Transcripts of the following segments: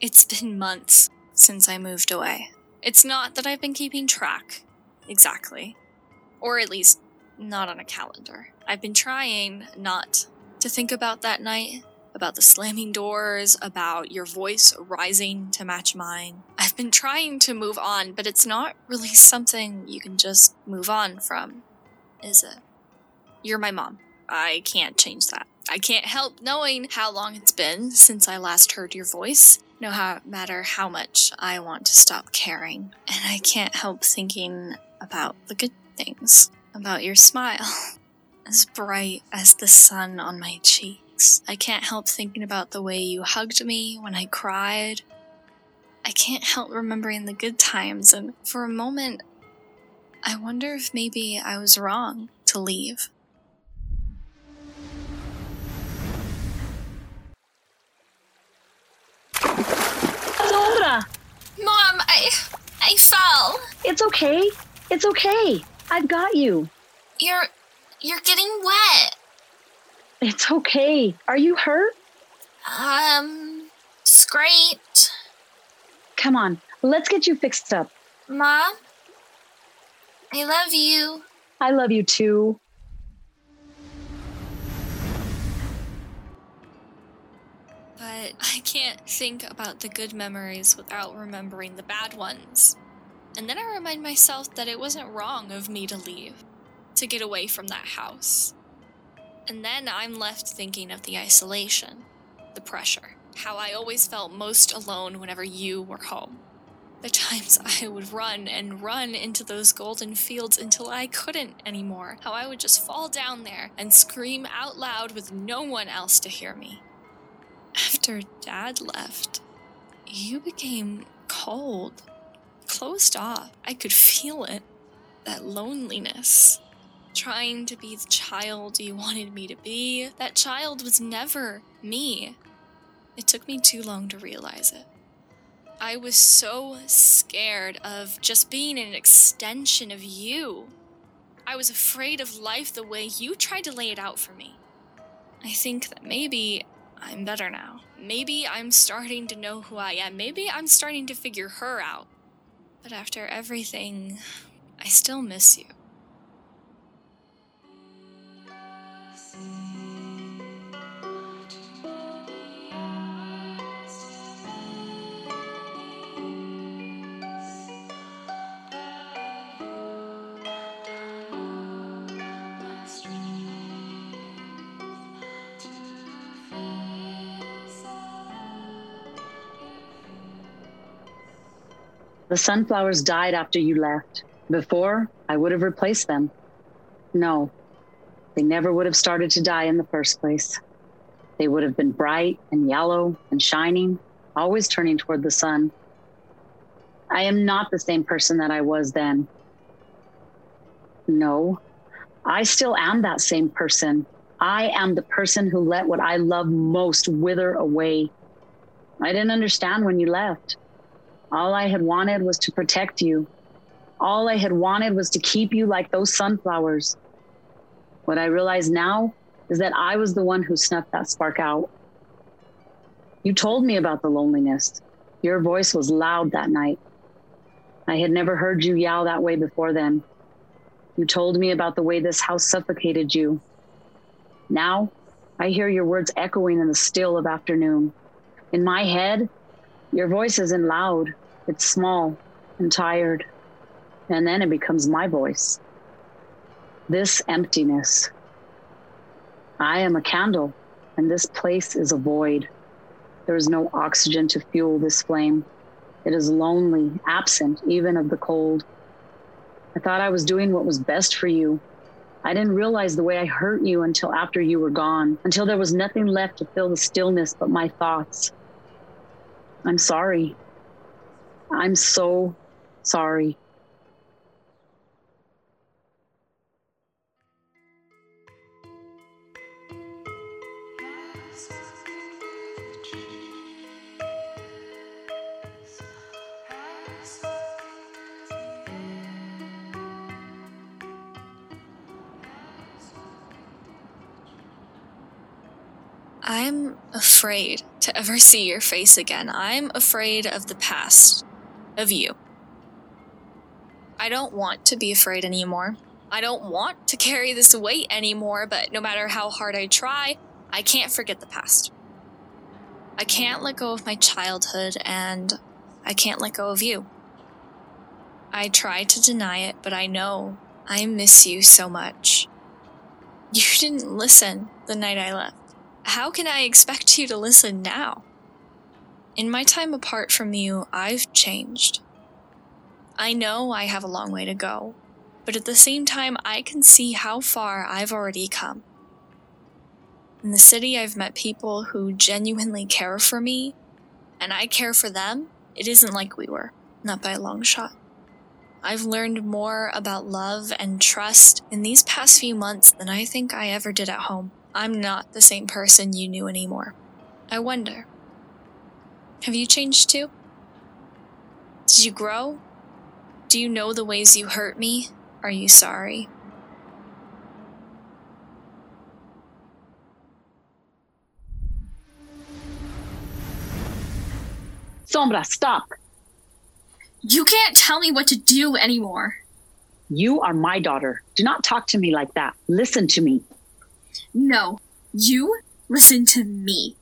It's been months since I moved away. It's not that I've been keeping track, exactly. Or at least, not on a calendar. I've been trying not to think about that night, about the slamming doors, about your voice rising to match mine. I've been trying to move on, but it's not really something you can just move on from, is it? You're my mom. I can't change that. I can't help knowing how long it's been since I last heard your voice, no matter how much I want to stop caring. And I can't help thinking about the good things, about your smile, as bright as the sun on my cheeks. I can't help thinking about the way you hugged me when I cried. I can't help remembering the good times, and for a moment, I wonder if maybe I was wrong to leave. Dora! Mom, I I fell. It's okay. It's okay. I've got you. You're you're getting wet. It's okay. Are you hurt? Um, scraped. Come on, let's get you fixed up. Mom, I love you. I love you too. But I can't think about the good memories without remembering the bad ones. And then I remind myself that it wasn't wrong of me to leave, to get away from that house. And then I'm left thinking of the isolation, the pressure, how I always felt most alone whenever you were home. The times I would run and run into those golden fields until I couldn't anymore. How I would just fall down there and scream out loud with no one else to hear me. After Dad left, you became cold, closed off. I could feel it. That loneliness. Trying to be the child you wanted me to be. That child was never me. It took me too long to realize it. I was so scared of just being an extension of you. I was afraid of life the way you tried to lay it out for me. I think that maybe I'm better now. Maybe I'm starting to know who I am. Maybe I'm starting to figure her out. But after everything, I still miss you. The sunflowers died after you left. Before, I would have replaced them. No, they never would have started to die in the first place. They would have been bright and yellow and shining, always turning toward the sun. I am not the same person that I was then. No, I still am that same person. I am the person who let what I love most wither away. I didn't understand when you left. All I had wanted was to protect you. All I had wanted was to keep you like those sunflowers. What I realize now is that I was the one who snuffed that spark out. You told me about the loneliness. Your voice was loud that night. I had never heard you yell that way before then. You told me about the way this house suffocated you. Now, I hear your words echoing in the still of afternoon. In my head, your voice isn't loud, it's small and tired. And then it becomes my voice. This emptiness. I am a candle, and this place is a void. There is no oxygen to fuel this flame. It is lonely, absent even of the cold. I thought I was doing what was best for you. I didn't realize the way I hurt you until after you were gone, until there was nothing left to fill the stillness but my thoughts. I'm sorry. I'm so sorry. I'm afraid to ever see your face again. I'm afraid of the past, of you. I don't want to be afraid anymore. I don't want to carry this weight anymore, but no matter how hard I try, I can't forget the past. I can't let go of my childhood, and I can't let go of you. I try to deny it, but I know I miss you so much. You didn't listen the night I left. How can I expect you to listen now? In my time apart from you, I've changed. I know I have a long way to go, but at the same time, I can see how far I've already come. In the city, I've met people who genuinely care for me, and I care for them. It isn't like we were, not by a long shot. I've learned more about love and trust in these past few months than I think I ever did at home. I'm not the same person you knew anymore. I wonder. Have you changed too? Did you grow? Do you know the ways you hurt me? Are you sorry? Sombra, stop. You can't tell me what to do anymore. You are my daughter. Do not talk to me like that. Listen to me. No, you listen to me.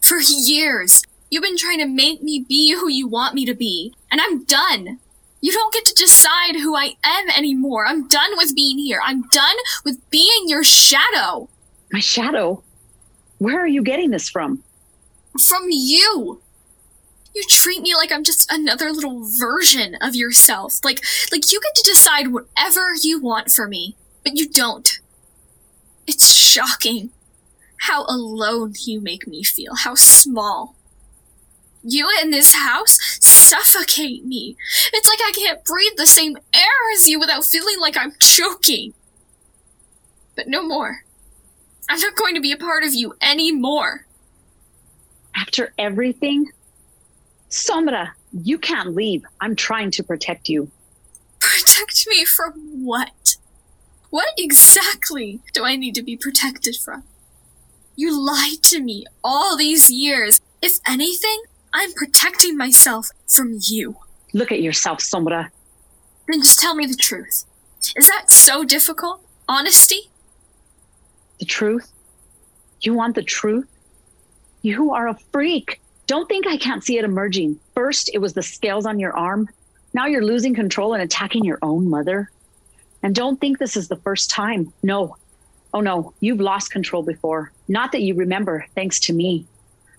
For years, you've been trying to make me be who you want me to be, and I'm done. You don't get to decide who I am anymore. I'm done with being here. I'm done with being your shadow. My shadow? Where are you getting this from? From you. You treat me like I'm just another little version of yourself. Like like you get to decide whatever you want for me, but you don't. It's shocking how alone you make me feel, how small. You in this house suffocate me. It's like I can't breathe the same air as you without feeling like I'm choking. But no more. I'm not going to be a part of you anymore. After everything Sombra, you can't leave. I'm trying to protect you. Protect me from what? What exactly do I need to be protected from? You lied to me all these years. If anything, I'm protecting myself from you. Look at yourself, Sombra. Then just tell me the truth. Is that so difficult? Honesty? The truth? You want the truth? You are a freak. Don't think I can't see it emerging. First, it was the scales on your arm. Now you're losing control and attacking your own mother. And don't think this is the first time. No. Oh no, you've lost control before. Not that you remember, thanks to me.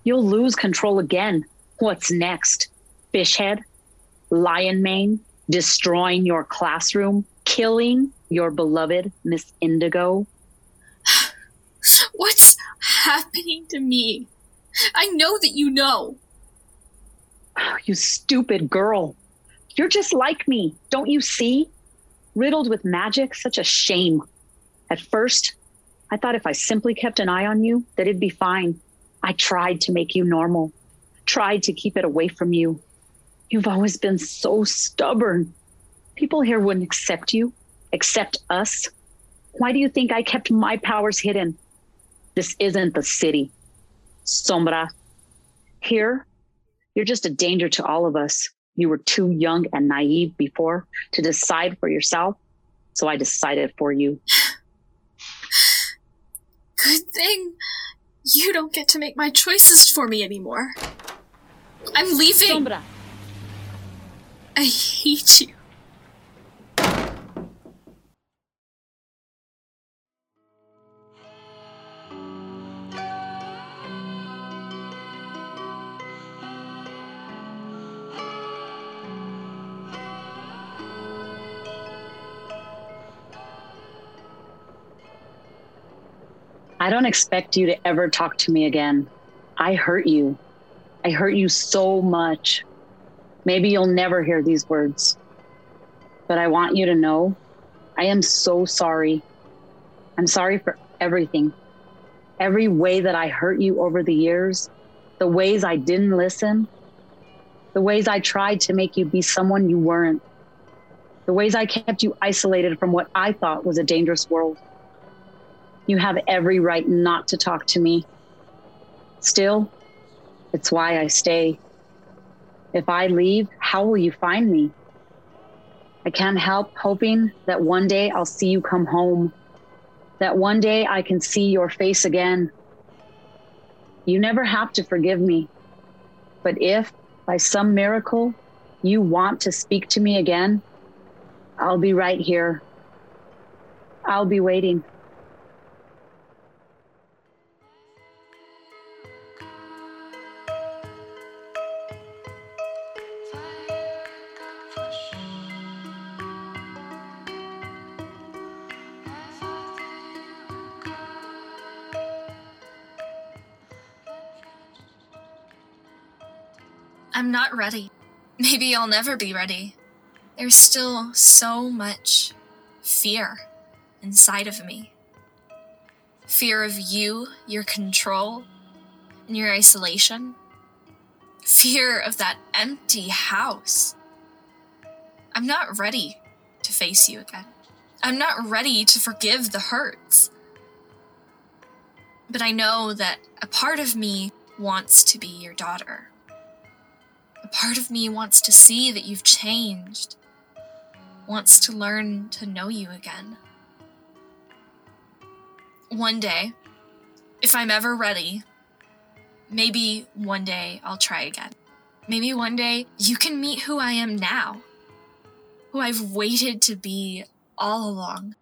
You'll lose control again. What's next? Fish head? Lion mane? Destroying your classroom? Killing your beloved Miss Indigo? What's happening to me? I know that you know. Oh, you stupid girl. You're just like me. Don't you see? Riddled with magic, such a shame. At first, I thought if I simply kept an eye on you, that it'd be fine. I tried to make you normal, tried to keep it away from you. You've always been so stubborn. People here wouldn't accept you, accept us. Why do you think I kept my powers hidden? This isn't the city. Sombra. Here, you're just a danger to all of us. You were too young and naive before to decide for yourself, so I decided for you. Good thing you don't get to make my choices for me anymore. I'm leaving. Sombra. I hate you. I don't expect you to ever talk to me again. I hurt you. I hurt you so much. Maybe you'll never hear these words. But I want you to know I am so sorry. I'm sorry for everything. Every way that I hurt you over the years, the ways I didn't listen, the ways I tried to make you be someone you weren't, the ways I kept you isolated from what I thought was a dangerous world. You have every right not to talk to me. Still, It's why I stay. If I leave, how will you find me? I can't help hoping that one day I'll see you come home, that one day I can see your face again. You never have to forgive me. But if, by some miracle, you want to speak to me again, I'll be right here. I'll be waiting. I'm not ready. Maybe I'll never be ready. There's still so much fear inside of me fear of you, your control, and your isolation, fear of that empty house. I'm not ready to face you again. I'm not ready to forgive the hurts. But I know that a part of me wants to be your daughter. A part of me wants to see that you've changed, wants to learn to know you again. One day, if I'm ever ready, maybe one day I'll try again. Maybe one day you can meet who I am now, who I've waited to be all along.